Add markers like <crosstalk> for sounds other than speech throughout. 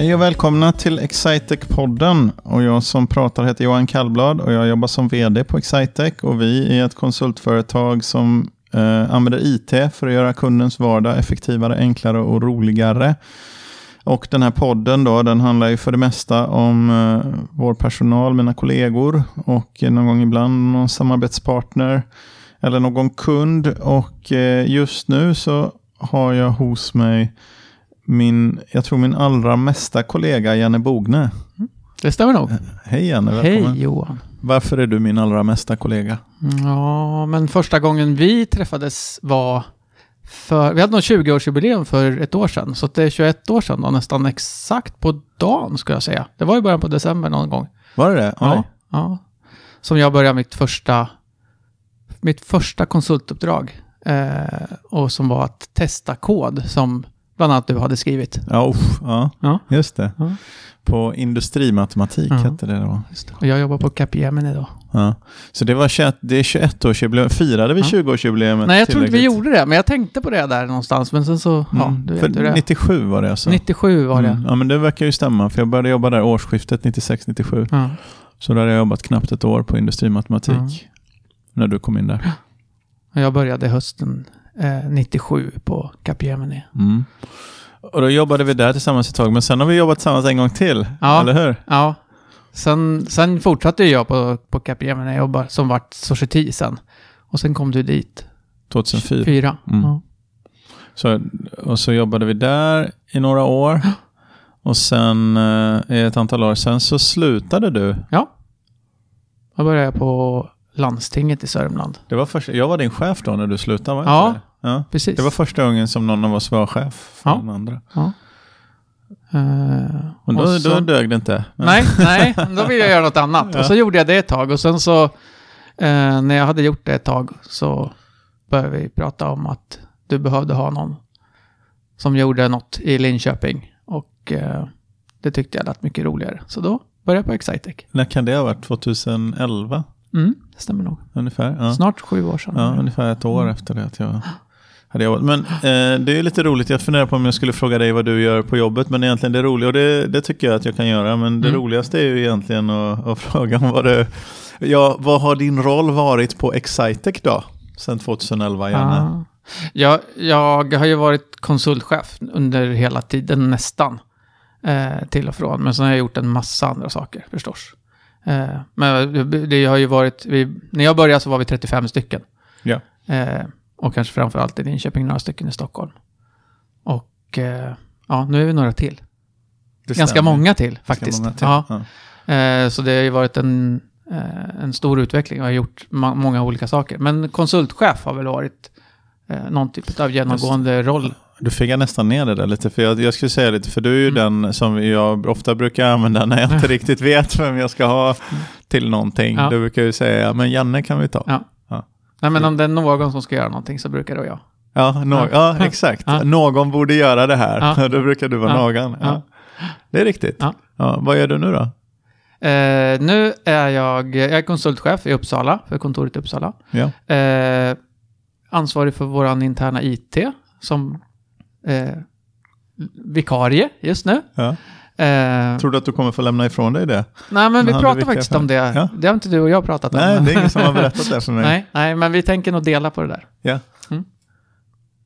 Hej och välkomna till Excitec-podden. Och jag som pratar heter Johan Kallblad och jag jobbar som vd på Excitec. Och vi är ett konsultföretag som eh, använder IT för att göra kundens vardag effektivare, enklare och roligare. Och den här podden då, den handlar ju för det mesta om eh, vår personal, mina kollegor och någon gång ibland någon samarbetspartner eller någon kund. Och eh, just nu så har jag hos mig min, jag tror min allra mesta kollega Janne Bogne. Det stämmer nog. Hej Janne, välkommen. Hej Johan. Varför är du min allra mesta kollega? Ja, men första gången vi träffades var för, vi hade nog 20-årsjubileum för ett år sedan, så det är 21 år sedan då, nästan exakt på dagen skulle jag säga. Det var i början på december någon gång. Var det det? Ja, ja. Som jag började mitt första, mitt första konsultuppdrag. Eh, och som var att testa kod som bland annat du hade skrivit. Ja, uff, ja, Ja. just det. Ja. På industrimatematik Ja. hette det då. Och jag jobbar på Capgemini då. Ja. Så det var 21, det är 21-årsjubileum. Firade vi Ja. 20-årsjubileet Nej, jag tror inte vi gjorde det, men jag tänkte på det där någonstans. Men sen så, ja, Mm. du för vet hur det är. 97 var det alltså? 97 var det. Mm. Ja, men det verkar ju stämma. För jag började jobba där årsskiftet 96-97. Ja. Så då hade jag jobbat knappt ett år på industrimatematik. När du kom in där. Jag började hösten eh, 97 på Capgemini. Mm. Och då jobbade vi där tillsammans ett tag. Men sen har vi jobbat tillsammans en gång till. Ja. Eller hur? Ja. Sen, sen fortsatte jag på, på Capgemini jobba, som vart Society sen. Och sen kom du dit. 2004. Fyra. Mm. Ja. Så, och så jobbade vi där i några år. Och sen eh, i ett antal år sen så slutade du. ja. Då började jag på landstinget i Sörmland. Det var första, jag var din chef då när du slutade, var Ja. Ja. Precis. Det var första gången som någon av oss var chef för Ja. den andra. Ja. Eh, Och då, och så- då dög det inte. Men- <laughs> Nej, nej, då ville jag göra något annat. Ja. Och så gjorde jag det ett tag. Och sen så, eh, när jag hade gjort det ett tag, så började vi prata om att du behövde ha någon som gjorde något i Linköping. Och eh, det tyckte jag lät mycket roligare. Så då började jag på Excitec. När kan det ha varit? 2011 Mm, det stämmer nog. ungefär? Ja. Snart sju år sedan. Ja, ungefär ett år Mm. efter det att jag <gasps> hade jobbat. Men eh, det är lite roligt, jag funderar på om jag skulle fråga dig vad du gör på jobbet, men egentligen det roliga, och det, det tycker jag att jag kan göra, men det Mm. roligaste är ju egentligen att, att <laughs> fråga om vad du, ja, vad har din roll varit på Excitec då? Sen 2011, Janne? Ah. Jag, jag har ju varit konsultchef under hela tiden, nästan. Eh, till och från. Men sen har jag gjort en massa andra saker förstås. Eh, men det- det har ju varit, vi, när jag började så var vi 35 stycken. Ja. Och kanske framförallt i Linköping, några stycken i Stockholm. Och eh, ja, nu är vi några till. Det Ganska stämmer. många till faktiskt. många till. Ja. Ja. Eh, så det har ju varit en, eh, en stor utveckling och har gjort ma- många olika saker. Men konsultchef har väl varit eh, någon typ av genomgående roll. Du fick jag nästan ner det där lite, för jag, jag skulle säga lite, för du är ju Mm. den som jag ofta brukar använda när jag inte <laughs> riktigt vet vem jag ska ha till någonting. Ja. Du brukar ju säga, men Janne kan vi ta. Ja. Nej, men om det är någon som ska göra någonting så brukar det vara jag. Ja, nå- Ja. ja. exakt. Ja. Någon borde göra det här. Ja. <laughs> Då brukar du vara Ja. någon. Ja. Det är riktigt. Ja. Vad gör du nu då? Eh, nu är jag, jag är konsultchef i Uppsala, för kontoret i Uppsala. Ja. Eh, ansvarig för vår interna IT som eh, vikarie just nu. Eh, Tror du att du kommer få lämna ifrån dig det? nej, men vi Men pratar faktiskt om det. Ja. Det har inte du och jag pratat om. Nej, det är ingen som har <laughs> berättat det för mig. nej, nej, men vi tänker nog dela på det där. Ja.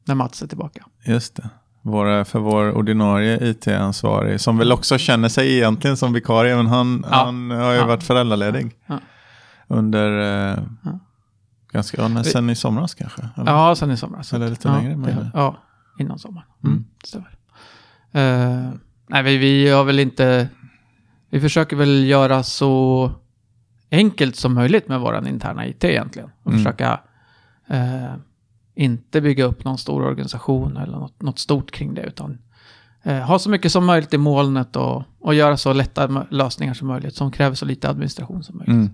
När Mats är tillbaka. Just det. Vår, för vår ordinarie IT-ansvarig, som väl också känner sig egentligen som vikarie, men han, Ja. han har ju Ja. varit föräldraledig. Under, eh, ganska, ja, när- sen i somras kanske? eller? Ja, sen i somras. Eller lite längre, det- men- Ja, innan sommaren. Mm. Mm. Nej, vi, vi har väl inte... Vi försöker väl göra så enkelt som möjligt med vår interna IT egentligen. Och Mm. försöka eh, inte bygga upp någon stor organisation eller något, något stort kring det, utan eh, ha så mycket som möjligt i molnet och, och göra så lätta lösningar som möjligt som kräver så lite administration som möjligt. Mm.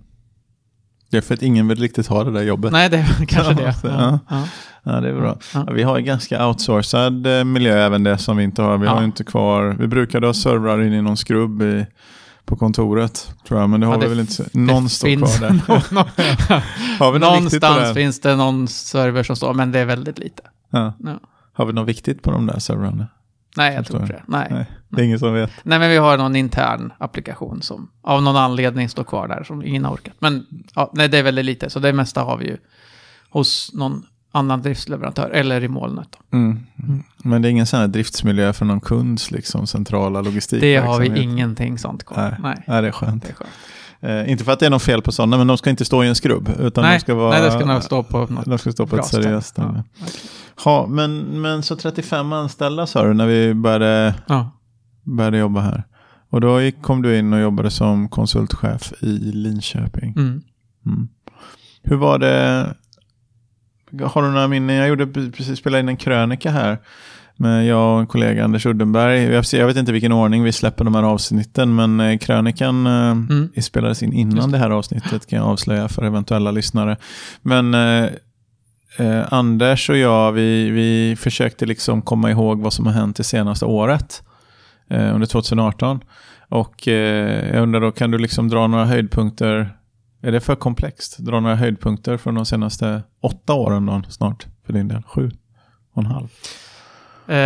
Det är för att ingen vill riktigt ha det där jobbet. Nej, det är kanske <laughs> det. Ja. Ja, ja. Det är bra. Ja. Vi har ju ganska outsourcad eh, miljö även det som vi inte har. Vi har inte kvar, vi brukade ha servrar in i någon skrubb i, på kontoret tror jag, men det har Ja, vi det väl inte. Någon står kvar där. <laughs> någon- <laughs> har vi Någonstans det? finns det någon server som står, men det är väldigt lite. Ja. Ja. Har vi något viktigt på de där servrarna? Nej, jag tror inte det. Nej. Nej, det är ingen som vet. Nej, men vi har någon intern applikation som av någon anledning står kvar där som ingen har orkat. Men ja, nej, det är väldigt lite, så det mesta har vi ju hos någon annan driftsleverantör eller i molnet. Då. Mm. Men det är ingen sån här driftsmiljö för någon kunds liksom, centrala logistik. Det har vi ingenting sånt kvar. Nej. Nej. Nej, det är skönt. Det är skönt. Eh, inte för att det är något fel på sådana, men de ska inte stå i en skrubb. Utan Nej, de ska vara, nej, det ska nog stå på något de ska stå på ett seriöst ställe. Ja. Ha, men, men så 35 anställda sa du när vi började, Ja. började jobba här. Och då gick, kom du in och jobbade som konsultchef i Linköping. Mm. Mm. Hur var det? Har du några minnen? Jag gjorde precis spelade in en krönika här med jag och en kollega Anders Uddenberg. Jag vet inte vilken ordning vi släpper de här avsnitten, men eh, krönikan eh, Mm. spelades in innan Just det här avsnittet kan jag avslöja för eventuella lyssnare. Men eh, eh, Anders och jag, vi, vi försökte liksom komma ihåg vad som har hänt det senaste året eh, under 2018. Och eh, jag undrar då, kan du liksom dra några höjdpunkter? Är det för komplext? Dra några höjdpunkter från de senaste åtta åren då, snart för din del? Sju och en halv? Eh,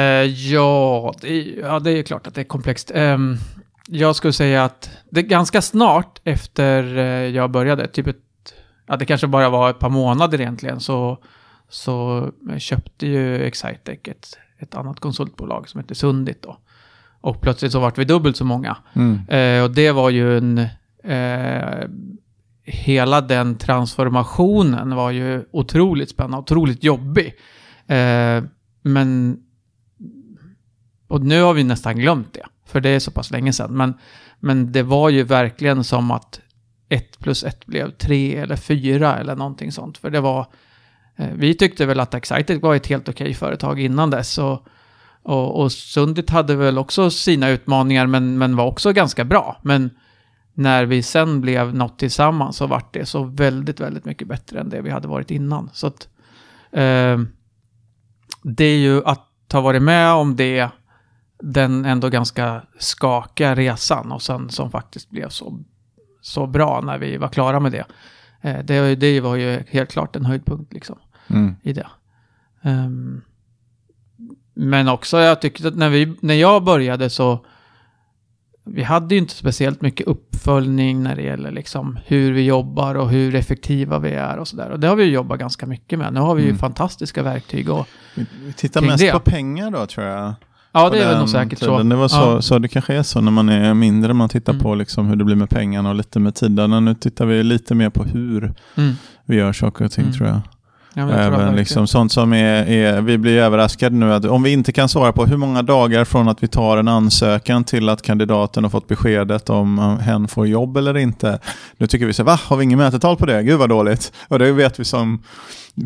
ja, det ja, det är ju klart att det är komplext. Ehm, jag skulle säga att det ganska snart efter eh, jag började, typ ett, ja det kanske bara var ett par månader egentligen, så, så köpte ju Excitec ett, ett annat konsultbolag som heter Sundit då. Och plötsligt så vart vi dubbelt så många. Mm. Eh, och det var ju en... Eh, hela den transformationen var ju otroligt spännande, otroligt jobbig. Eh, men... Och nu har vi nästan glömt det, för det är så pass länge sedan. Men, men det var ju verkligen som att ett plus ett blev tre eller fyra eller någonting sånt. För det var... Eh, vi tyckte väl att Excited var ett helt okej företag innan dess. Och, och, och Sundit hade väl också sina utmaningar, men, men var också ganska bra. Men när vi sen blev något tillsammans så vart det så väldigt, väldigt mycket bättre än det vi hade varit innan. Så att eh, det är ju att ha varit med om det, den ändå ganska skakiga resan och sen som faktiskt blev så, så bra när vi var klara med det. Eh, det, det var ju helt klart en höjdpunkt liksom Mm. i det. Ehm, men också, jag tyckte att när, vi, när jag började så vi hade ju inte speciellt mycket uppföljning när det gäller liksom hur vi jobbar och hur effektiva vi är och sådär. Och det har vi ju jobbat ganska mycket med. Nu har vi ju Mm. fantastiska verktyg och Vi, vi tittar mest det. på pengar då tror jag. ja, det är väl nog säkert så. Det, var så, Ja. så det kanske är så när man är mindre, man tittar Mm. på liksom hur det blir med pengarna och lite med tiden. Nu tittar vi lite mer på hur Mm. vi gör saker och ting Mm. tror jag. Ja, Även verkligen- liksom sånt som är, är, vi blir överraskade nu att om vi inte kan svara på hur många dagar från att vi tar en ansökan till att kandidaten har fått beskedet om uh, hen får jobb eller inte. Nu tycker vi så va, har vi ingen mätetal på det? Gud vad dåligt. Och det vet vi som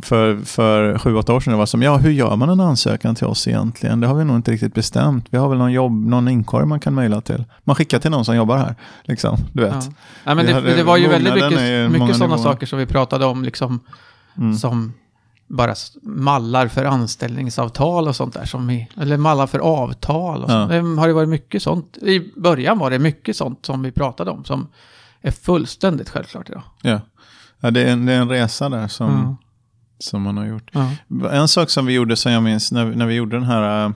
för, för sju, åtta år sedan, var som, ja hur gör man en ansökan till oss egentligen? Det har vi nog inte riktigt bestämt. Vi har väl någon jobb, någon inkorg man kan mejla till. Man skickar till någon som jobbar här, liksom, du vet. Ja. Nej, men det, hade- det var ju väldigt mycket, mycket sådana nivåer. saker som vi pratade om, liksom, Mm. som bara mallar för anställningsavtal och sånt där. Som vi, eller mallar för avtal. Och Ja. sånt. Det har ju varit mycket sånt. I början var det mycket sånt som vi pratade om som är fullständigt självklart idag. Ja. Ja, det, är en, det är en resa där som, Mm. som man har gjort. Ja. En sak som vi gjorde som jag minns när, när vi gjorde den här äh,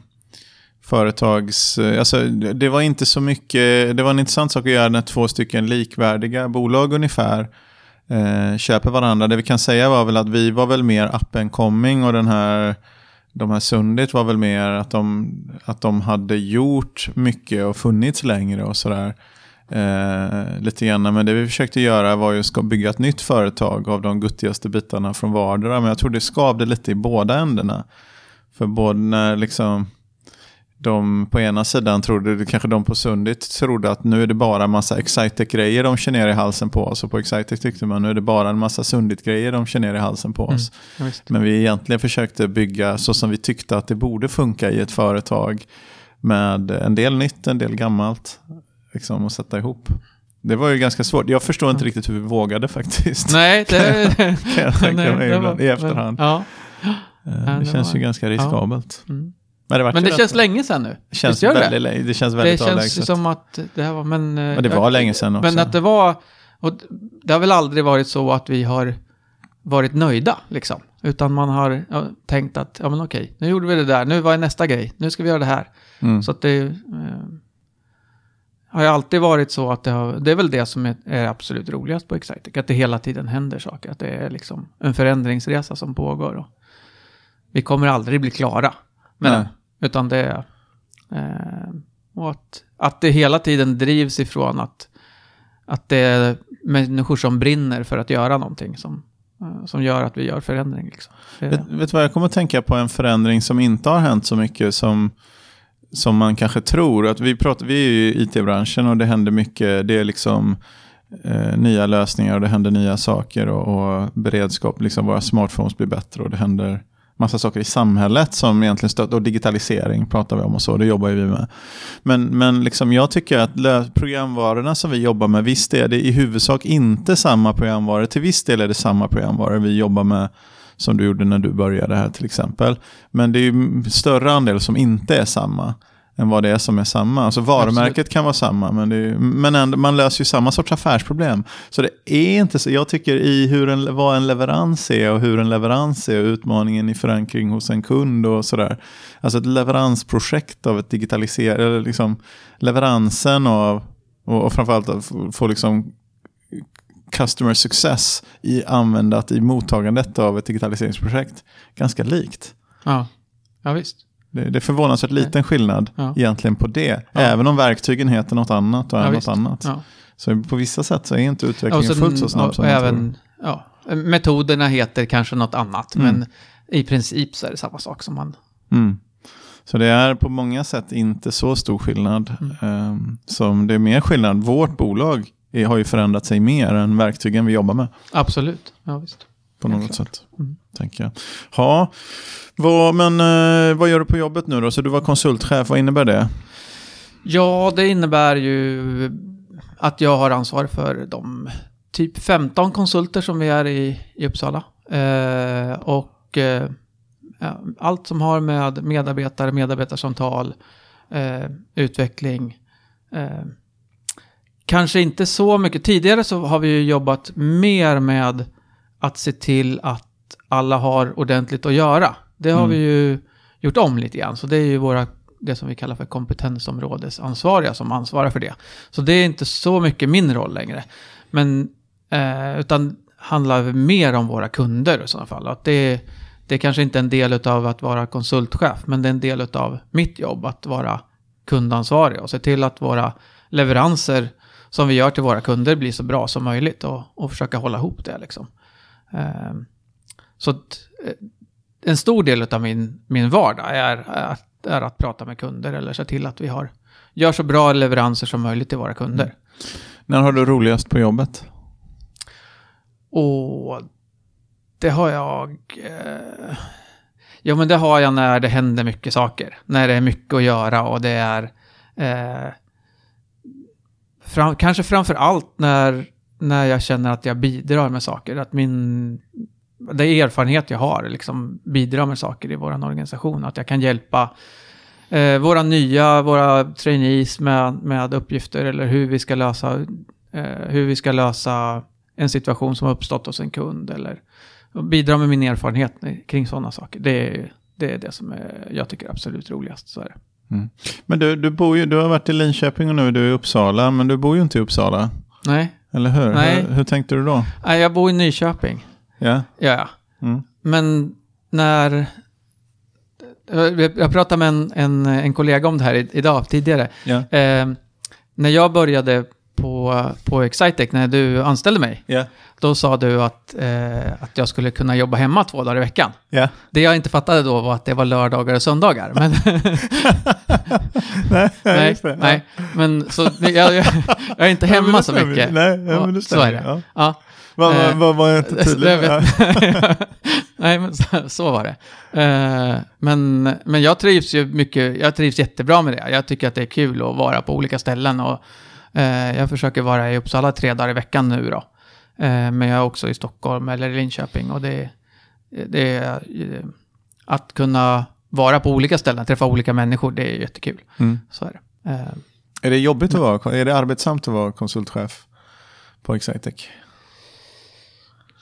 företags... Alltså, det var inte så mycket... Det var en intressant sak att göra när två stycken likvärdiga bolag ungefär eh, köper varandra. Det vi kan säga var väl att vi var väl mer up and coming och den här... De här Sundit var väl mer att de, att de hade gjort mycket och funnits längre och sådär. Eh, lite grann. Men det vi försökte göra var ju att bygga ett nytt företag av de guttigaste bitarna från vardera. Men jag tror det skavde lite i båda ändarna. För både när liksom de på ena sidan trodde, kanske de på Sundit trodde att nu är det bara en massa Excitec-grejer de kör ner i halsen på oss. Och på Excitec tyckte man nu är det bara en massa Sundit-grejer de kör ner i halsen på oss. Ja, visst. Men vi egentligen försökte bygga så som vi tyckte att det borde funka i ett företag. Med en del nytt, en del gammalt. Liksom att sätta ihop. Det var ju ganska svårt. Jag förstår inte riktigt hur vi vågade faktiskt. Nej, det... <laughs> Kan jag tänka <laughs> nej, mig det ibland, i efterhand. Ja. Eh, Ja, det det känns var- ju ganska riskabelt. Mm. Men det, Men det känns länge sedan nu. Det känns Visst gör det? väldigt, länge- det känns Det väldigt känns ju avlägset. som att det här var, men... eh, Men det var länge sedan också. Men att det var, och det har väl aldrig varit så att vi har varit nöjda liksom. Utan man har ja, tänkt att, ja men okej, nu gjorde vi det där, nu var nästa grej, nu ska vi göra det här. Mm. Så att det eh, har ju alltid varit så att det, har, det är väl det som är, är absolut roligast på Excitec. Att det hela tiden händer saker. Att det är liksom en förändringsresa som pågår. Och vi kommer aldrig bli klara med Nej. den. Utan det är... Eh, att, att det hela tiden drivs ifrån att, att det är människor som brinner för att göra någonting som, eh, som gör att vi gör förändring. Liksom. Det, Vet, vet du vad jag kommer att tänka på? En förändring som inte har hänt så mycket som, som man kanske tror. Att vi, pratar, vi är ju i it-branschen och det händer mycket. Det är liksom eh, nya lösningar och det händer nya saker och, och beredskap. Liksom våra smartphones blir bättre och det händer massa saker i samhället som egentligen stöttar, Och digitalisering pratar vi om och så, det jobbar ju vi med. Men, men liksom jag tycker att programvarorna som vi jobbar med, visst är det i huvudsak inte samma programvaror. Till viss del är det samma programvaror vi jobbar med som du gjorde när du började här till exempel. Men det är ju större andel som inte är samma än vad det är som är samma. Alltså varumärket kan vara samma, men, är, men ändå, man löser ju samma sorts affärsproblem. Så det är inte så, jag tycker i hur en, vad en leverans är och hur en leverans är och utmaningen i förankring hos en kund och sådär. Alltså ett leveransprojekt av ett digitaliserat, eller liksom leveransen av, och, och framförallt att få, få liksom customer success i användat i mottagandet av ett digitaliseringsprojekt ganska likt. ja. ja, visst. Det, det är förvånansvärt liten skillnad Ja. egentligen på det. Även om verktygen heter något annat och är Ja, något annat. Så på vissa sätt så är inte utvecklingen sen- fullt så snabb som även, ja, Metoderna heter kanske något annat, Mm. men i princip så är det samma sak som man... Mm. Så det är på många sätt inte så stor skillnad. Mm. ehm, som det är mer skillnad. Vårt bolag är, har ju förändrat sig mer än verktygen vi jobbar med. Absolut. Ja, visst. På något sätt. Mm. Tänker jag. Ja, vad, men eh, vad gör du på jobbet nu då? Så du var konsultchef, vad innebär det? Ja, det innebär ju att jag har ansvar för de typ 15 konsulter som vi är i, i Uppsala. Eh, och eh, allt som har med medarbetare, medarbetarsamtal, eh, utveckling. Eh, kanske inte så mycket. Tidigare så har vi ju jobbat mer med att se till att alla har ordentligt att göra. Det har Mm. vi ju gjort om lite grann. Så det är ju våra, det som vi kallar för kompetensområdesansvariga som ansvarar för det. Så det är inte så mycket min roll längre. Men, eh, utan handlar mer om våra kunder i sådana fall. Att det, det är kanske inte en del av att vara konsultchef, men det är en del av mitt jobb att vara kundansvarig och se till att våra leveranser som vi gör till våra kunder blir så bra som möjligt och, och försöka hålla ihop det. Liksom. Ehm, så att, eh, en stor del av min, min vardag är, är, är att prata med kunder eller se till att vi har, gör så bra leveranser som möjligt till våra kunder. När har du roligast på jobbet? Och det har jag... Eh, ja, men det har jag när det händer mycket saker. När det är mycket att göra och det är... Eh, fram, kanske framför allt när, när jag känner att jag bidrar med saker. Att min... Det är erfarenhet jag har, liksom bidrar med saker i vår organisation. Att jag kan hjälpa eh, våra nya, våra trainees med, med uppgifter eller hur vi ska lösa, eh, hur vi ska lösa en situation som har uppstått hos en kund eller bidra med min erfarenhet kring sådana saker. Det är det, är det som är, jag tycker är absolut roligast. Så är det. Men du, du, bor ju, du har varit i Linköping och nu är du i Uppsala, men du bor ju inte i Uppsala. Nej, Eller hur? Nej. Hur, hur tänkte du då? Nej, jag bor i Nyköping. Ja. Ja. Mm. Men när... Jag pratade med en, en, en kollega om det här idag, tidigare. Ja. Eh, när jag började på, på Excitec, när du anställde mig, Ja. då sa du att, eh, att jag skulle kunna jobba hemma två dagar i veckan. Ja. Det jag inte fattade då var att det var lördagar och söndagar. Men, <laughs> <laughs> Nej, nej, det. nej, men så jag, jag, jag är inte <laughs> hemma så mycket. Nej, ja, men det så stämmer. är det. Ja. Ja, Vad Eh, vad var jag inte <laughs> tydlig med? <laughs> Nej, men så, så var det. Eh, men, men jag trivs ju mycket, jag trivs jättebra med det. Jag tycker att det är kul att vara på olika ställen och eh, jag försöker vara i Uppsala tre dagar i veckan nu då. Eh, men jag är också i Stockholm eller i Linköping och det, det är att kunna vara på olika ställen, träffa olika människor, det är jättekul. Mm. Så är det. Är det jobbigt att vara, är det arbetsamt att vara konsultchef på Excitec?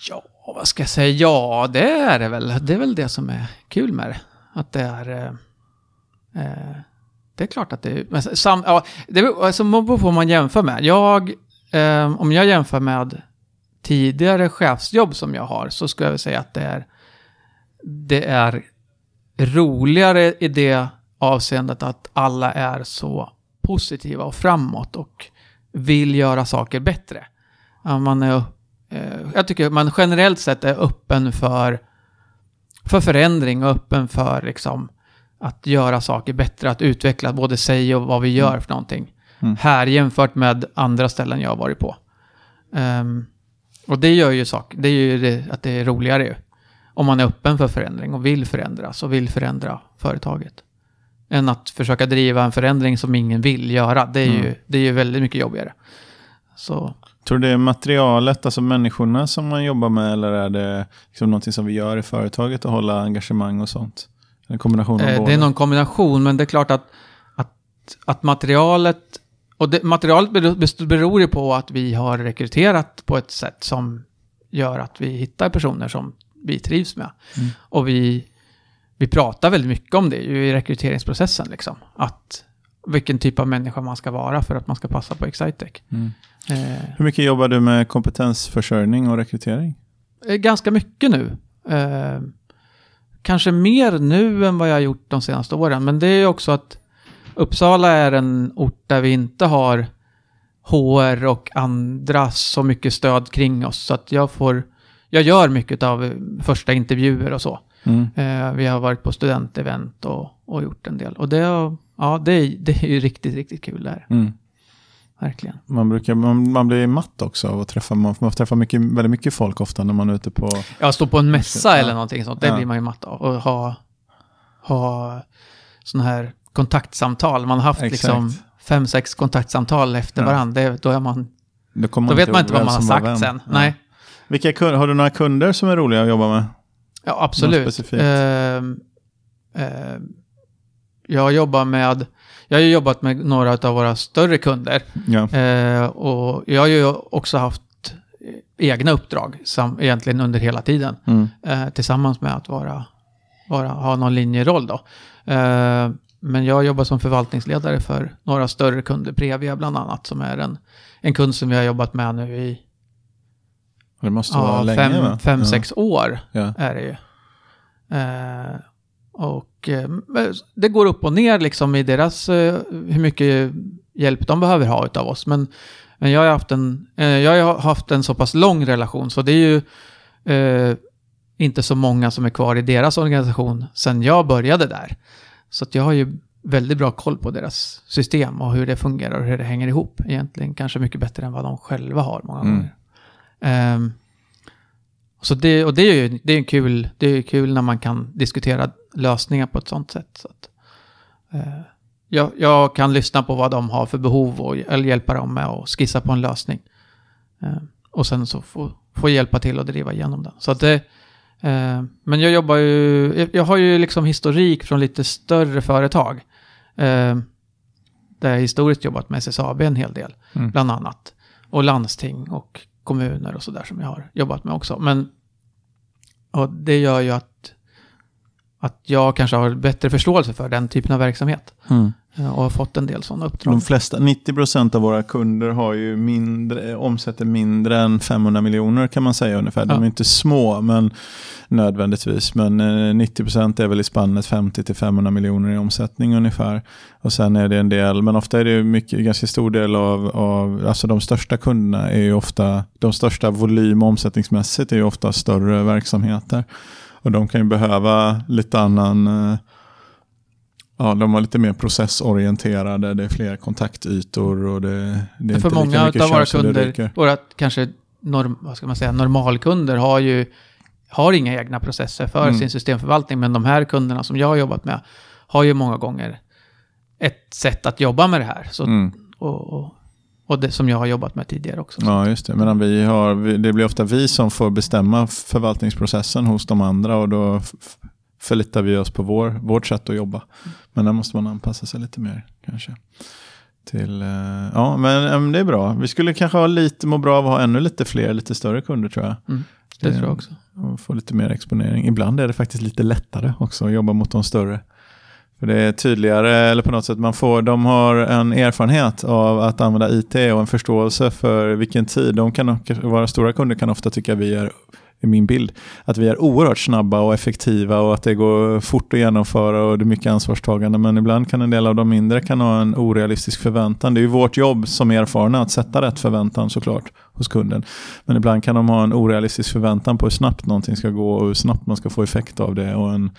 Ja, vad ska jag säga? Ja, det är det väl. Det är väl det som är kul med det. Att det är... Eh, eh det är klart att det är... Men sam, ja, det alltså, vad får man jämför med? Jag, eh, om jag jämför med tidigare chefsjobb som jag har så skulle jag säga att det är, det är roligare i det avseendet att alla är så positiva och framåt och vill göra saker bättre. Man är, jag tycker man generellt sett är öppen för, för förändring och öppen för liksom, att göra saker bättre, att utveckla både sig och vad vi gör mm. för någonting. Mm. Här jämfört med andra ställen jag har varit på. Um, och det gör ju sak, det är ju det, att det är roligare ju. Om man är öppen för förändring och vill förändras och vill förändra företaget. Än att försöka driva en förändring som ingen vill göra. Det är, mm. ju, det är ju väldigt mycket jobbigare. Så. Tror du det är materialet, alltså människorna som man jobbar med eller är det liksom någonting som vi gör i företaget att hålla engagemang och sånt? En kombination av eh, Det är någon kombination, men det är klart att, att, att materialet och det, materialet beror ju på att vi har rekryterat på ett sätt som gör att vi hittar personer som vi trivs med. Mm. Och vi, vi pratar väldigt mycket om det i rekryteringsprocessen. Liksom. Att vilken typ av människa man ska vara för att man ska passa på Excitec. Mm. Eh, Hur mycket jobbar du med kompetensförsörjning och rekrytering? Eh, ganska mycket nu. Eh, kanske mer nu än vad jag har gjort de senaste åren. Men det är också att Uppsala är en ort där vi inte har HR och andra så mycket stöd kring oss. Så att jag får, jag gör mycket av första intervjuer och så. Mm. Eh, vi har varit på studentevent och, och gjort en del. Och det, ja, det, är, det är ju riktigt, riktigt kul där. Mm. Verkligen. Man, brukar, man, man blir matt också av att träffa, man, man träffar mycket, väldigt mycket folk ofta när man är ute på... Ja, stå på en mässa ja. eller någonting sånt, det ja. blir man ju matt av. Och ha, ha sådana här kontaktsamtal. Man har haft Exakt. liksom fem, sex kontaktsamtal efter ja. varandra. Det, då, är man, då, då vet man inte vad man har sagt sen. Ja. Nej. Vilka, har du några kunder som är roliga att jobba med? Ja, absolut. Uh, uh, jag jobbar med, jag har jobbat med några av våra större kunder. Ja. Uh, och jag har ju också haft egna uppdrag som egentligen under hela tiden. Mm. tillsammans med att vara, vara, ha någon linjeroll då. Men jag jobbar som förvaltningsledare för några större kunder, Previa bland annat, som är en, en kund som vi har jobbat med nu i det måste vara ja, länge, fem, va? fem ja. sex år. Ja. är det ju. Eh, och eh, det går upp och ner liksom i deras, eh, hur mycket hjälp de behöver ha av oss. Men, men jag, har haft en, eh, jag har haft en så pass lång relation, så det är ju inte så många som är kvar i deras organisation sedan jag började där. Så jag har ju väldigt bra koll på deras system och hur det fungerar och hur det hänger ihop. Egentligen kanske mycket bättre än vad de själva har många mm. gånger. Um, så det, och det är ju det är kul, det är kul när man kan diskutera lösningar på ett sånt sätt. Så att, uh, jag, jag, kan lyssna på vad de har för behov och eller hjälpa dem med att skissa på en lösning. Uh, och sen så få, få hjälpa till att driva igenom den. Så att det, Eh, men jag jobbar ju, jag har ju liksom historik från lite större företag. Eh, där jag historiskt jobbat med SSAB en hel del, mm. bland annat. Och landsting och kommuner och sådär som jag har jobbat med också. Men och det gör ju att, att jag kanske har bättre förståelse för den typen av verksamhet. Mm. Eh, och har fått en del sådana uppdrag. De flesta, 90% av våra kunder har ju mindre, omsätter mindre än 500 miljoner kan man säga ungefär. De är inte små men nödvändigtvis. Men 90% eh, är väl i spannet 50 500 miljoner i omsättning ungefär. Och sen är det en del, men ofta är det mycket, ganska stor del av, av alltså de största kunderna är ju ofta, de största volym omsättningsmässigt är ju ofta större verksamheter. Och de kan ju behöva lite annan eh, Ja, de var lite mer processorienterade, det är fler kontaktytor och det, det är För inte många av våra kunder, våra kanske norm, vad ska man säga, normalkunder har ju har inga egna processer för mm. sin systemförvaltning, men de här kunderna som jag har jobbat med har ju många gånger ett sätt att jobba med det här. Så, mm. och, och, och, det som jag har jobbat med tidigare också. Ja, just det. Medan vi har, det blir ofta vi som får bestämma förvaltningsprocessen hos de andra och då förlitar vi oss på vår, vårt sätt att jobba. Men där måste man anpassa sig lite mer kanske. Till, eh, ja, men det är bra. Vi skulle kanske ha lite, må bra av att ha ännu lite fler, lite större kunder tror jag. Mm. det Det- tror jag också. och få lite mer exponering. Ibland är det faktiskt lite lättare också att jobba mot de större. För det är tydligare, eller på något sätt, man får, de har en erfarenhet av att använda IT och en förståelse för vilken tid. De kan, våra stora kunder kan ofta tycka vi är, i min bild, att vi är oerhört snabba och effektiva och att det går fort att genomföra och det är mycket ansvarstagande. Men ibland kan en del av de mindre kan ha en orealistisk förväntan. Det är ju vårt jobb som erfarna att sätta rätt förväntan såklart hos kunden. Men ibland kan de ha en orealistisk förväntan på hur snabbt någonting ska gå och hur snabbt man ska få effekt av det. Och en,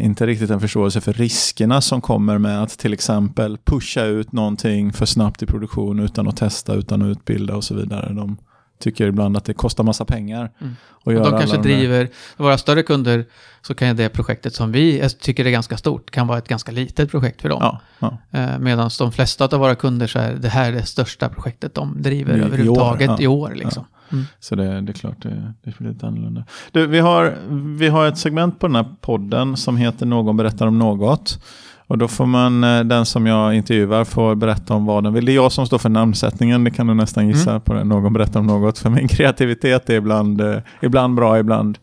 inte riktigt en förståelse för riskerna som kommer med att till exempel pusha ut någonting för snabbt i produktion utan att testa, utan att utbilda och så vidare. De tycker ibland att det kostar massa pengar. Mm. Och de kanske de driver, våra större kunder, så kan det projektet som vi tycker är ganska stort, kan vara ett ganska litet projekt för dem. Ja, ja. Eh, Medan de flesta av våra kunder så är det här det största projektet de driver I- i år, överhuvudtaget ja. i år. Liksom. Mm. Så det, det är klart det, det blir lite annorlunda. Du, vi, har, vi har ett segment på den här podden som heter Någon berättar om något. Och då får man, eh, den som jag intervjuar får berätta om vad den vill. Det är jag som står för namnsättningen, det kan du nästan gissa Mm. på det. Någon berättar om något. För min <laughs> kreativitet är ibland, eh, ibland bra, ibland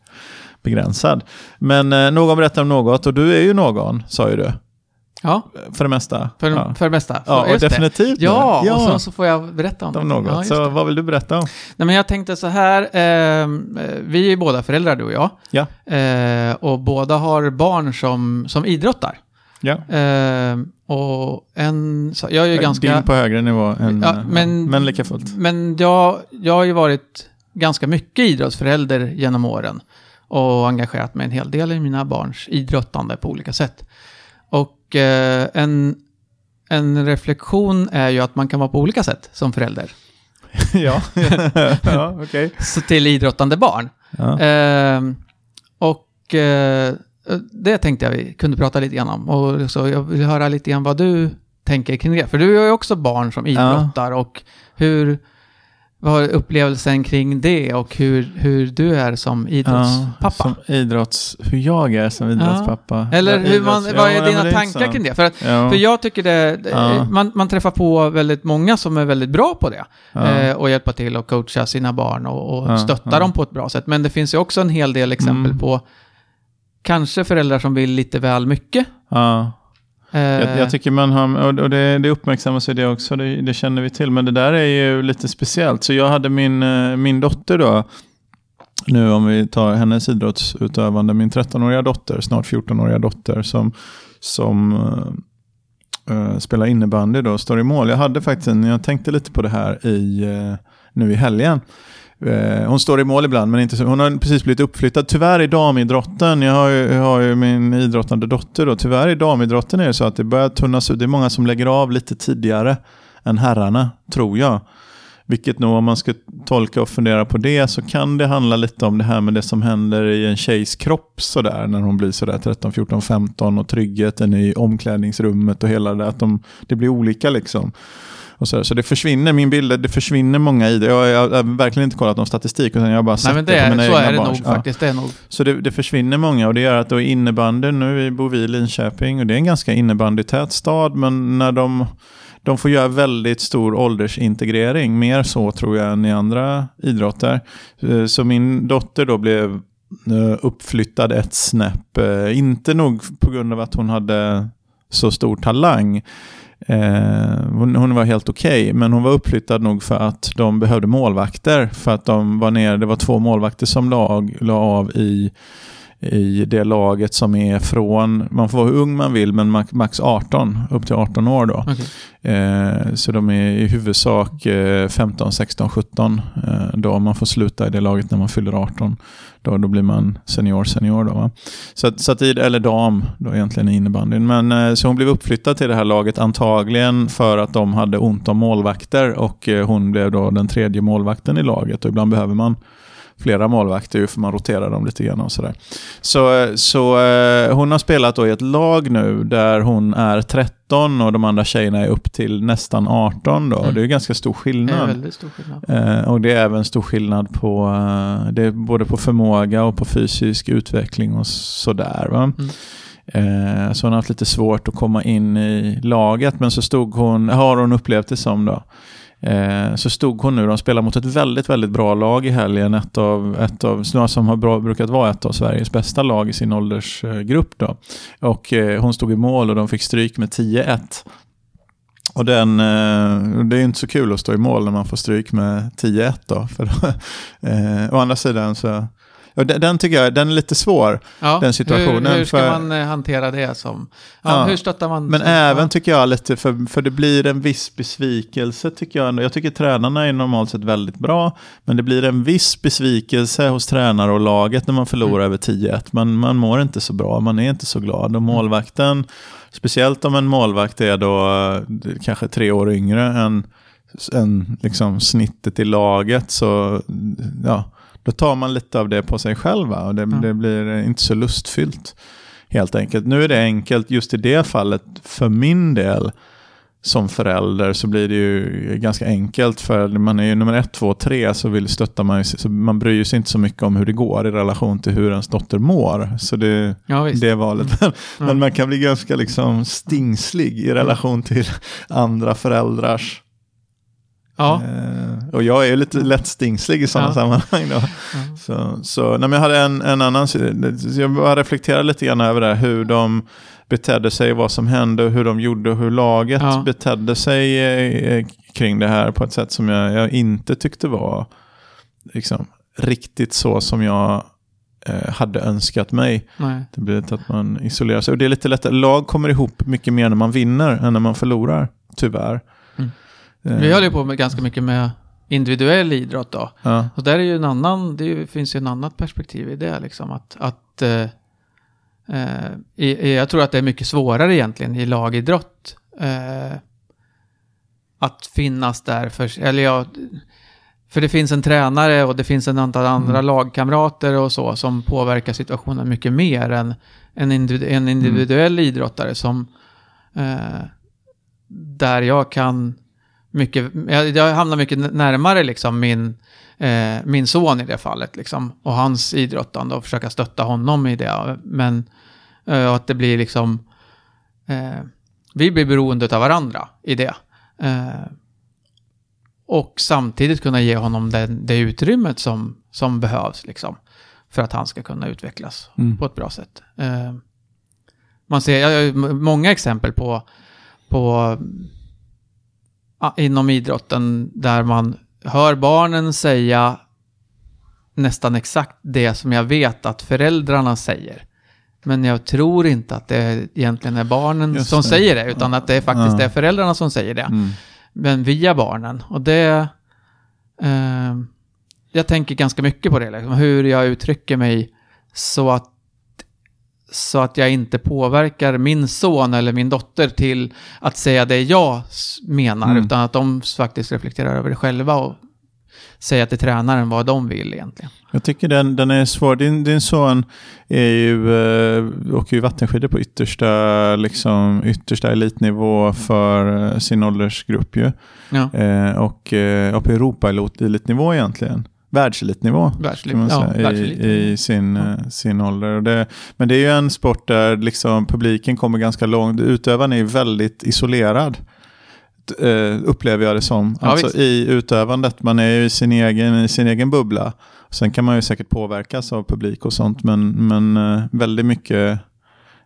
begränsad. Men eh, någon berättar om något och du är ju någon, sa ju du. Ja, För det mesta. för, ja. för det mesta. Ja, och just det. definitivt. Ja, ja. och så, så får jag berätta om, om det. något. Ja, så det. vad vill du berätta om? Nej, men jag tänkte så här, ehm, eh, vi är ju båda föräldrar du och jag. Ja. Eh, och båda har barn som, som idrottar. Ja. Ehm, och en, så, jag är ju ganska... Din på högre nivå än, Ja, men- men lika fullt. Men jag, jag har ju varit ganska mycket idrottsförälder genom åren. Och engagerat mig en hel del i mina barns idrottande på olika sätt. Och eh, en, en reflektion är ju att man kan vara på olika sätt som förälder. <laughs> ja, <laughs> ja okej. Så till idrottande barn. Ja. Ehm, och eh, det tänkte jag vi kunde prata lite grann om. Och så jag vill höra lite grann vad du tänker kring det. För du har ju också barn som idrottar och hur... Vad är upplevelsen kring det och hur, hur du är som idrottspappa? Som idrotts... Hur jag är som idrottspappa. Eller Ja, hur man, idrotts- vad ja, är men dina tankar kring det? För, att, Ja. för jag tycker det, Ja. man, man träffar på väldigt många som är väldigt bra på det. Ja. Eh, och hjälpa till och coacha sina barn och, och Ja, stötta ja. dem på ett bra sätt. Men det finns ju också en hel del exempel Mm. på kanske föräldrar som vill lite väl mycket. Ja. Eh, Jag, jag tycker man har, och det, det uppmärksammas ju det också, det, det känner vi till. Men det där är ju lite speciellt. Så jag hade min, eh, min dotter då, nu om vi tar hennes idrottsutövande, min 13-åriga dotter, snart 14-åriga dotter som, som eh, eh, spelar innebandy då, står i mål. Jag hade faktiskt jag tänkte lite på det här i, eh, nu i helgen. Eh, hon står i mål ibland, men inte så. Hon har precis blivit uppflyttad. Tyvärr i damidrotten, jag har ju, jag har ju min idrottande dotter då, tyvärr i damidrotten är det så att det börjar tunnas ut. Det är många som lägger av lite tidigare än herrarna, tror jag. Vilket nog om man ska tolka och fundera på det så kan det handla lite om det här med det som händer i en tjejs kropp sådär när hon blir sådär 13, 14, 15 och tryggheten i omklädningsrummet och hela det att de, det blir olika liksom. Och så, så det försvinner, min bild det försvinner många i det. Jag, jag, har verkligen inte kollat någon statistik utan jag har bara Nej sett men det, det på mina så egna är det barns- nog faktiskt. Det är nog. Så det, det försvinner många och det gör att då innebandy nu bor vi i Linköping och det är en ganska innebandytät stad men när de, de får göra väldigt stor åldersintegrering, mer så tror jag än i andra idrotter. Eh, Så min dotter då blev eh, uppflyttad ett snäpp, eh, inte nog på grund av att hon hade så stor talang. Eh, hon, hon var helt okej, men hon var uppflyttad nog för att de behövde målvakter. För att de var nere, det var två målvakter som la, la av i, i det laget som är från, man får vara hur ung man vill, men max- max 18, upp till 18 år då. Okej. Eh, så de är i huvudsak eh, 15, 16, 17 eh, då man får sluta i det laget när man fyller 18. Då, då blir man senior, senior då va. Så, att- så att, i- eller dam då egentligen i innebandyn. Men eh, så hon blev uppflyttad till det här laget antagligen för att de hade ont om målvakter och eh, hon blev då den tredje målvakten i laget och ibland behöver man flera målvakter ju för man roterar dem lite grann och sådär. Så, så eh, hon har spelat då i ett lag nu där hon är 13 och de andra tjejerna är upp till nästan 18 då. Mm. Det är ganska stor Det är skillnad. väldigt stor skillnad. Eh, och det är även stor skillnad på, eh, det både på förmåga och på fysisk utveckling och sådär. Va? Mm. Eh, så hon har haft lite svårt att komma in i laget, men så stod hon, har hon upplevt det som då, Eh, så stod hon nu, de spelar mot ett väldigt, väldigt bra lag i helgen. Ett av, ett av som har bra, brukat vara ett av Sveriges bästa lag i sin åldersgrupp. Då. Och eh, hon stod i mål och de fick stryk med 10-1. Och den, eh, det är inte så kul att stå i mål när man får stryk med 10-1 då. För då, <laughs> eh, å andra sidan så och den, den, tycker jag den är lite svår, ja, den situationen. Hur, hur ska för, man eh, hantera det som... Ja, ja, hur stöttar man? Men även tycker jag lite, för, för det blir en viss besvikelse tycker jag. Jag tycker tränarna är normalt sett väldigt bra, men det blir en viss besvikelse hos tränare och laget när man förlorar mm. över 10-1. Man, man mår inte så bra, man är inte så glad. Och mm. målvakten, speciellt om en målvakt är då eh, kanske tre år yngre än, än liksom snittet i laget, så ja då tar man lite av det på sig själv och det, mm. det, blir inte så lustfyllt. Helt enkelt. Nu är det enkelt just i det fallet för min del som förälder så blir det ju ganska enkelt för man är ju nummer ett, två, tre så vill stötta man så man bryr sig inte så mycket om hur det går i relation till hur ens dotter mår. Så det, ja, det valet. Mm. <laughs> Men man kan bli ganska liksom stingslig i relation till andra föräldrars Ja. Eh, och jag är lite lätt stingslig i sådana ja. sammanhang. Då. Mm. Så, så nej, men jag hade en, en annan, jag bara reflekterade lite grann över det, hur de betedde sig, vad som hände, hur de gjorde och hur laget ja. betedde sig eh, kring det här på ett sätt som jag, jag inte tyckte var liksom, riktigt så som jag eh, hade önskat mig. Nej. Det blir lite att man isolerar sig. Och det är lite lättare, lag kommer ihop mycket mer när man vinner än när man förlorar, tyvärr. Vi håller ju på med ganska mycket med individuell idrott då. Ja. Och där är ju en annan, det finns ju en annat perspektiv i det liksom. Att, att eh, eh, jag tror att det är mycket svårare egentligen i lagidrott. Eh, att finnas där för, eller ja, för det finns en tränare och det finns en antal andra mm. lagkamrater och så som påverkar situationen mycket mer än en, individu en individuell mm. idrottare som eh, där jag kan mycket, jag, jag hamnar mycket närmare liksom min, eh, min son i det fallet liksom. Och hans idrottande och försöka stötta honom i det. Men eh, att det blir liksom, eh, vi blir beroende av varandra i det. Eh, och samtidigt kunna ge honom det, det utrymmet som, som behövs liksom. För att han ska kunna utvecklas mm. på ett bra sätt. Eh, man ser jag har många exempel på, på inom idrotten där man hör barnen säga nästan exakt det som jag vet att föräldrarna säger. Men jag tror inte att det egentligen är barnen Just som det. säger det, utan att det är faktiskt ja. är föräldrarna som säger det. Mm. Men via barnen. Och det... Eh, jag tänker ganska mycket på det, liksom, hur jag uttrycker mig så att så att jag inte påverkar min son eller min dotter till att säga det jag menar, mm. utan att de faktiskt reflekterar över det själva och säger till tränaren vad de vill egentligen. Jag tycker den, den är svår. Din, din son är ju, äh, åker ju vattenskidor på yttersta, liksom, yttersta elitnivå för sin åldersgrupp ju. Ja. Eh, och eh, i Europa-elitnivå egentligen världselitnivå Världselit, ja, i, i, sin, ja. Eh, sin ålder. Det, men det är ju en sport där liksom publiken kommer ganska långt. Utövaren är väldigt isolerad. Uh, upplever jag det som. Ja, alltså visst. i utövandet. Man är ju i sin egen, i sin egen bubbla. Sen kan man ju säkert påverkas av publik och sånt. Men, men uh, väldigt mycket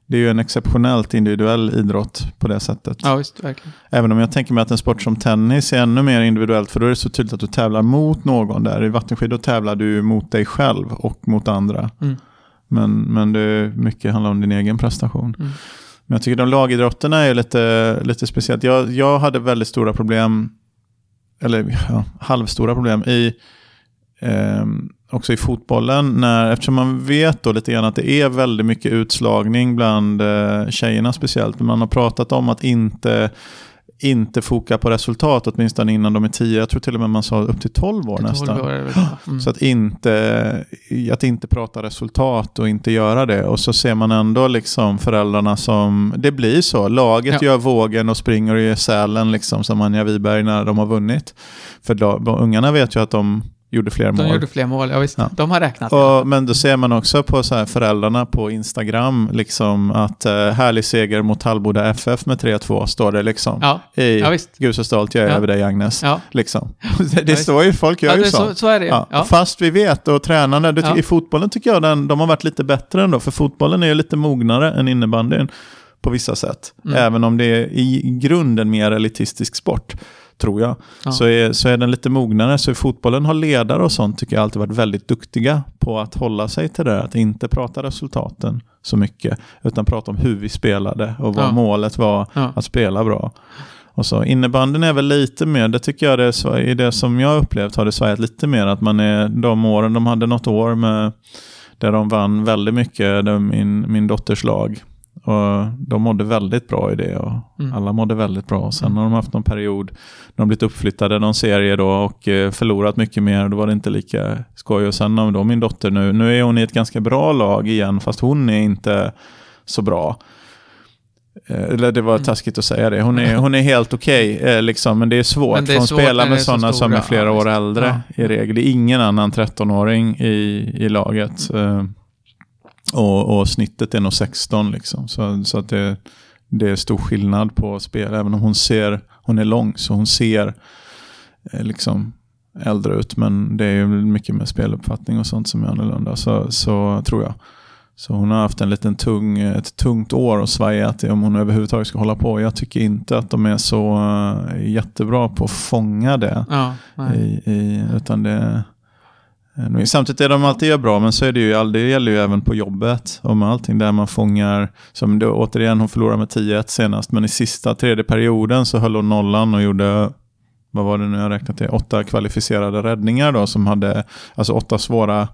det är ju en exceptionellt individuell idrott på det sättet. Ja, visst, verkligen. Även om jag tänker mig att en sport som tennis är ännu mer individuellt, för då är det så tydligt att du tävlar mot någon där. I vattenskidor tävlar du mot dig själv och mot andra. Mm. Men, men det mycket handlar om din egen prestation. Mm. Men jag tycker de lagidrotterna är lite, lite speciellt. Jag, jag hade väldigt stora problem, eller ja, halvstora problem i eh, också i fotbollen, när, eftersom man vet då lite grann att det är väldigt mycket utslagning bland eh, tjejerna speciellt. Man har pratat om att inte inte foka på resultat, åtminstone innan de är 10. Jag tror till och med man sa upp till 12 år till 12 nästan. År <gasps> mm. Så att inte, att inte prata resultat och inte göra det. Och så ser man ändå liksom föräldrarna som, det blir så. Laget ja. gör vågen och springer gör sälen liksom som Anja Wiberg när de har vunnit. För då, ungarna vet ju att de gjorde fler De mål. gjorde fler mål, ja visst. Ja. De har räknat. Och, men då ser man också på så föräldrarna på Instagram liksom att eh, härlig seger mot Hallboda FF med 3-2 står det liksom. Ja, I ja stolt jag är Ja. över dig Agnes. Ja. Liksom. <laughs> det det står ju, folk gör Ja, ju så. så, så är det. Fast vi vet, och tränarna, det, i fotbollen tycker jag den, de har varit lite bättre ändå, för fotbollen är ju lite mognare än innebandyn på vissa sätt. Mm. Även om det är i grunden mer elitistisk sport, tror jag, Ja. så, är, så är den lite mognare. Så i fotbollen har ledare och sånt, tycker jag, alltid varit väldigt duktiga på att hålla sig till det, att inte prata resultaten så mycket, utan prata om hur vi spelade och vad Ja. målet var Ja. att spela bra. Och så innebandyn är väl lite mer, det tycker jag det är, i det som jag upplevt har det svajat lite mer att man är de åren, de hade något år med där de vann väldigt mycket, de, min, min dotters lag. Och de mådde väldigt bra i det och Mm. alla mådde väldigt bra. Sen har de haft någon period när de blivit uppflyttade någon serie då och eh, förlorat mycket mer. Då var det inte lika skoj. Och sen har då min dotter nu, nu är hon i ett ganska bra lag igen fast hon är inte så bra. Eh, Eller det var Mm. taskigt att säga det. Hon är, hon är helt okej, eh, liksom, men det är svårt. Det är för hon spelar med är så sådana som är flera år äldre Ja. i regel. Det är ingen annan 13-åring i, i laget. Eh, och, och snittet är nog 16 liksom. Så, så att det, det är stor skillnad på spel. Även om hon ser, hon är lång så hon ser eh, liksom äldre ut. Men det är ju mycket med speluppfattning och sånt som är annorlunda. Så, så tror jag. Så hon har haft en liten tung, ett tungt år och svajat i om hon överhuvudtaget ska hålla på. Jag tycker inte att de är så eh, jättebra på att fånga det. Ja. I, i, utan det, samtidigt är de alltid gör bra, men så är det ju det gäller ju även på jobbet och med allting där man fångar, som då, återigen hon förlorade med 10-1 senast, men i sista tredje perioden så höll hon nollan och gjorde vad var det nu jag räknat till, åtta kvalificerade räddningar då som hade, alltså åtta svåra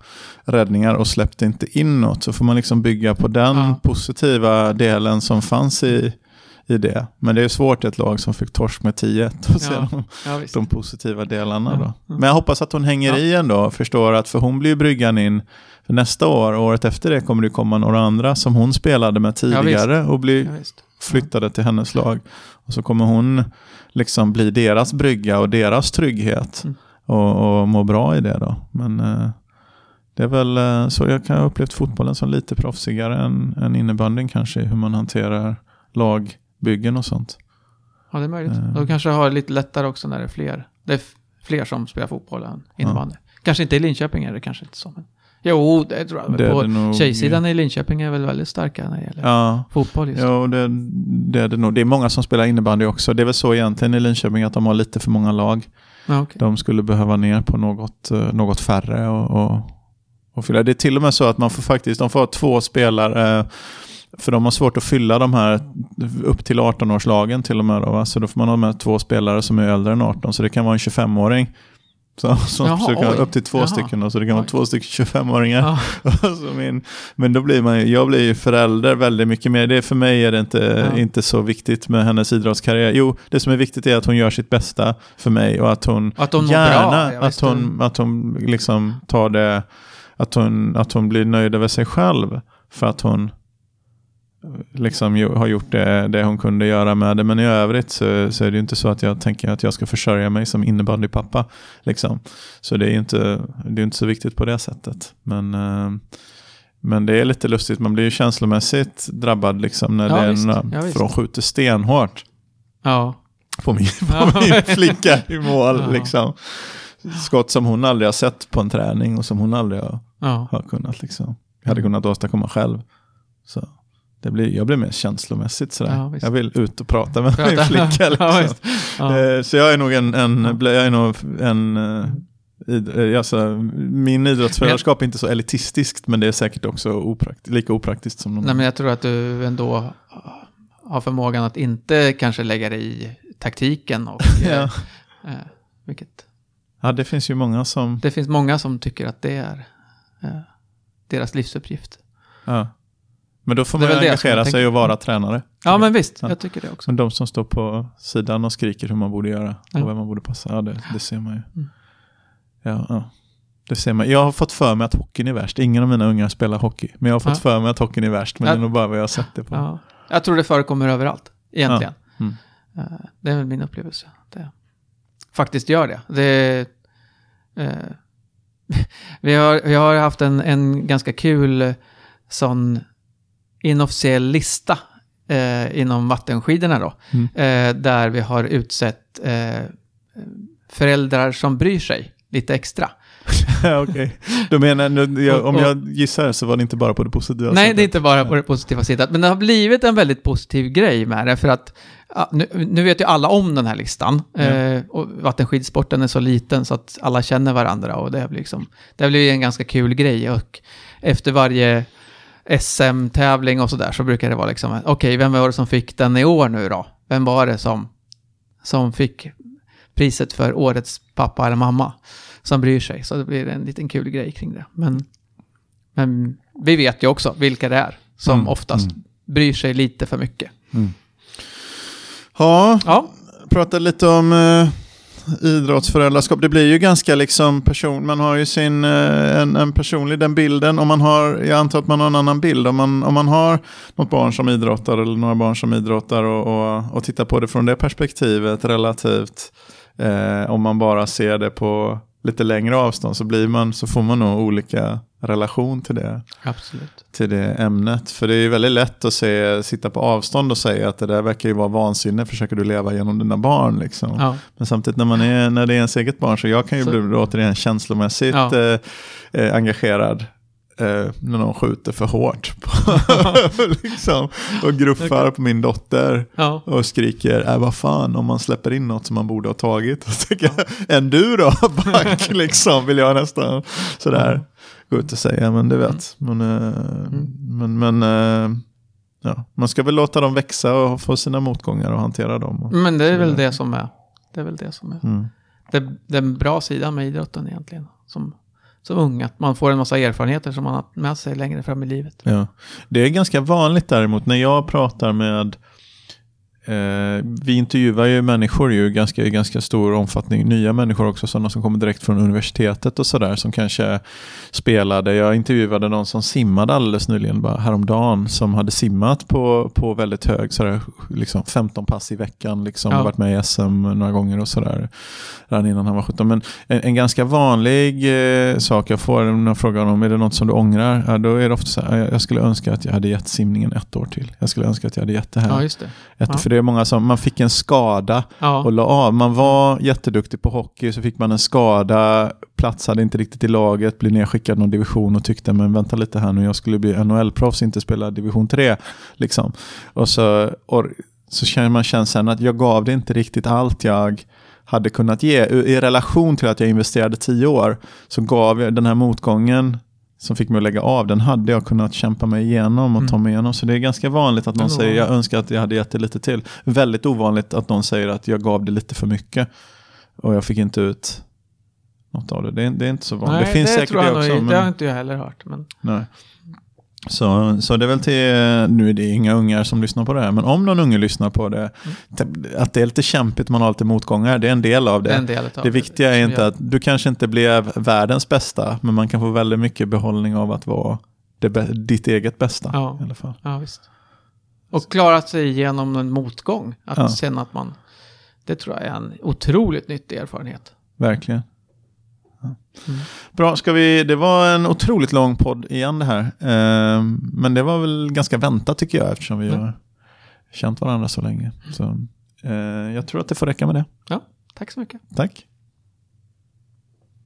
räddningar och släppte inte inåt. Så får man liksom bygga på den Ja. positiva delen som fanns i, i det. Men det är svårt i ett lag som fick torsk med 10-1 och se Ja. de, Ja, de positiva delarna då. ja. Men jag hoppas att hon hänger i ändå och förstår att för hon blir ju bryggan in för nästa år och året efter det kommer det komma några andra som hon spelade med tidigare och bli flyttade till hennes lag. Och så kommer hon liksom bli deras brygga och deras trygghet Mm. och, och må bra i det då. Men eh, det är väl eh, så jag kan ha upplevt fotbollen som lite proffsigare än, än innebandyn kanske hur man hanterar lagbyggen och sånt. Ja, det är möjligt. Eh. De kanske har lite lättare också när det är fler. Det är fler som spelar fotboll än innebandy. Kanske inte i Linköping är det kanske inte så. Men... Jo, det tror jag. Det är På det tjejsidan i Linköping är väl väldigt starka när det gäller Ja, fotboll just. Ja, det, det är det nog. Det är många som spelar innebandy också. Det är väl så egentligen i Linköping att de har lite för många lag. Ja, okej. De skulle behöva ner på något, eh, något färre och, och, och fylla. Det är till och med så att man får faktiskt, de får ha två spelare, för de har svårt att fylla de här upp till 18-årslagen till och med. Då, va? Så då får man ha med två spelare som är äldre än 18, så det kan vara en 25-åring. Så, <laughs> som Jaha, försöker ha oj. upp till två Jaha. stycken, då, så det kan vara Oj. två stycken 25-åringar. Ja, <laughs> min, men då blir man jag blir ju förälder väldigt mycket mer. Det, för mig är det inte, Ja. inte så viktigt med hennes idrottskarriär. Jo, det som är viktigt är att hon gör sitt bästa för mig och att hon, Och att hon gärna, bra, att hon, att hon liksom tar det, att hon, att hon blir nöjd över sig själv för att hon liksom har gjort det, det hon kunde göra med det. Men i övrigt så, så är det ju inte så att jag tänker att jag ska försörja mig som innebandypappa. Liksom. Så det är ju inte, det är inte så viktigt på det sättet. Men, eh, men det är lite lustigt, man blir ju känslomässigt drabbad liksom när Ja, det är visst. några, Ja, visst. för de skjuter stenhårt ja. på min, på min <laughs> flicka i mål. Ja. Liksom. Skott som hon aldrig har sett på en träning och som hon aldrig har, har kunnat. Liksom. Jag hade kunnat åstadkomma själv. Så det blir, jag blir mer känslomässigt sådär. Ja, jag vill ut och prata med <laughs> min Prata. flicka. <laughs> Liksom. Ja. Eh, Så jag är nog en, en, jag är nog en eh, id, eh, alltså, min idrottsföräldraskap är inte så elitistiskt men det är säkert också oprakt, lika opraktiskt som någon Nej, men jag tror att du ändå har förmågan att inte kanske lägga dig i taktiken. Och, <laughs> ja. eh, vilket, ja, det finns ju många som... det finns många som tycker att det är eh, deras livsuppgift. Ja. Men då får man engagera sig och vara tränare. Ja, men visst. Ja. Jag tycker det också. Som de som står på sidan och skriker hur man borde göra Ja. och vem man borde passa. Ja, det, det ser man ju. Mm. Ja, ja. Det ser man. Jag har fått för mig att hockeyn är värst. Ingen av mina ungar spelar hockey. Men jag har fått för mig att hockeyn är värst. Men det är nog bara vad jag har sett det på. Ja. Jag tror det förekommer överallt, egentligen. Mm. Eh, Det är väl min upplevelse. Det faktiskt gör det. det eh, <laughs> Vi har, vi har haft en, en ganska kul sån inofficiell lista eh, inom vattenskidorna då. Mm. Eh, där vi har utsett eh, föräldrar som bryr sig lite extra. <laughs> Okej, du menar, nu, jag, om jag gissar så var det inte bara på det positiva Nej, sättet. det är inte bara på det positiva sidan. Men det har blivit en väldigt positiv grej med det. För att nu, nu vet ju alla om den här listan. Eh, och vattenskidsporten är så liten så att alla känner varandra. Och det liksom, det har blivit en ganska kul grej. Och efter varje SM-tävling och sådär så brukar det vara liksom, okej, vem var det som fick den i år nu då? Vem var det som, som fick priset för årets pappa eller mamma? Som bryr sig. Så det blir en liten kul grej kring det. Men, men vi vet ju också vilka det är som Mm, oftast mm. bryr sig lite för mycket. Ja, Ja, prata lite om eh, idrottsföräldraskap. Det blir ju ganska liksom person, man har ju sin, eh, en, en personlig, den bilden, om man har, jag antar att man har en annan bild, om man, om man har något barn som idrottar eller några barn som idrottar och, och, och tittar på det från det perspektivet relativt, eh, om man bara ser det på lite längre avstånd så blir man, så får man nog olika relation till det absolut. till det ämnet. För det är ju väldigt lätt att se, sitta på avstånd och säga att det där verkar ju vara vansinne, försöker du leva genom dina barn liksom. Ja, Men samtidigt när, man är, när det är ens eget barn så jag kan ju Så- bli återigen känslomässigt Ja. eh, eh, engagerad. Eh, när någon skjuter för hårt på, <laughs> liksom, och gruffar på min dotter ja, och skriker äh, vad fan om man släpper in något som man borde ha tagit. <laughs> Och tänker jag, en du då, <laughs> back liksom, vill jag nästan sådär gå ut och säga. Men du vet, men, eh, men, men eh, ja, man ska väl låta dem växa och få sina motgångar och hantera dem. Och, men det är väl det som är, det är väl det som är Mm. det, den bra sidan med idrotten egentligen. Som, som ung, att man får en massa erfarenheter som man har med sig längre fram i livet. Ja. Det är ganska vanligt däremot när jag pratar med Eh, vi intervjuar ju människor ju ganska, i ganska stor omfattning, nya människor också, sådana som kommer direkt från universitetet och sådär, som kanske spelade. Jag intervjuade någon som simmade alldeles nyligen, bara häromdagen, som hade simmat på, på väldigt hög, sådär, liksom 15 pass i veckan, liksom, Ja. varit med i SM några gånger och sådär, redan innan han var 17. Men en, en ganska vanlig eh, sak jag får när jag frågar honom, är det något som du ångrar? Ja, då är det ofta så här, jag, skulle önska att jag hade gett simningen ett år till. Jag skulle önska att jag hade gett det här Ja, just det. ett, Ja. Det är många som, man fick en skada Ja, och la av. Man var jätteduktig på hockey, så fick man en skada, platsade inte riktigt i laget, blev nedskickad någon division och tyckte, men vänta lite här nu, jag skulle bli NHL-proffs, inte spela division 3. Liksom. Och så, och, så känner man känslan att jag gav det inte riktigt allt jag hade kunnat ge. I relation till att jag investerade tio år, så gav jag den här motgången som fick mig att lägga av, den hade jag kunnat kämpa mig igenom och ta Mm. mig igenom. Så det är ganska vanligt att någon Det säger, jag önskar att jag hade gett det lite till. Väldigt ovanligt att någon säger att jag gav det lite för mycket och jag fick inte ut något av det. Det är, det är inte så vanligt. Nej, det finns säkert tror det också. nog- men, Det har inte jag heller hört. Men, nej. Så, så det är väl till, nu är det inga ungar som lyssnar på det här, men om någon unge lyssnar på det, att det är lite kämpigt, man har lite motgångar, det är en del av det. det är av Det viktiga är som inte att du kanske inte blev världens bästa, men man kan få väldigt mycket behållning av att vara det, ditt eget bästa Ja. i alla fall. Ja, visst. Och klara sig igenom en motgång. Att Ja. känna att man... Det tror jag är en otroligt nyttig erfarenhet. Verkligen. Mm. Bra, ska vi, det var en otroligt lång podd igen det här. Ehm, men det var väl ganska väntat tycker jag eftersom vi Mm. har känt varandra så länge. Så, eh, jag tror att det får räcka med det. Ja, tack så mycket. Tack.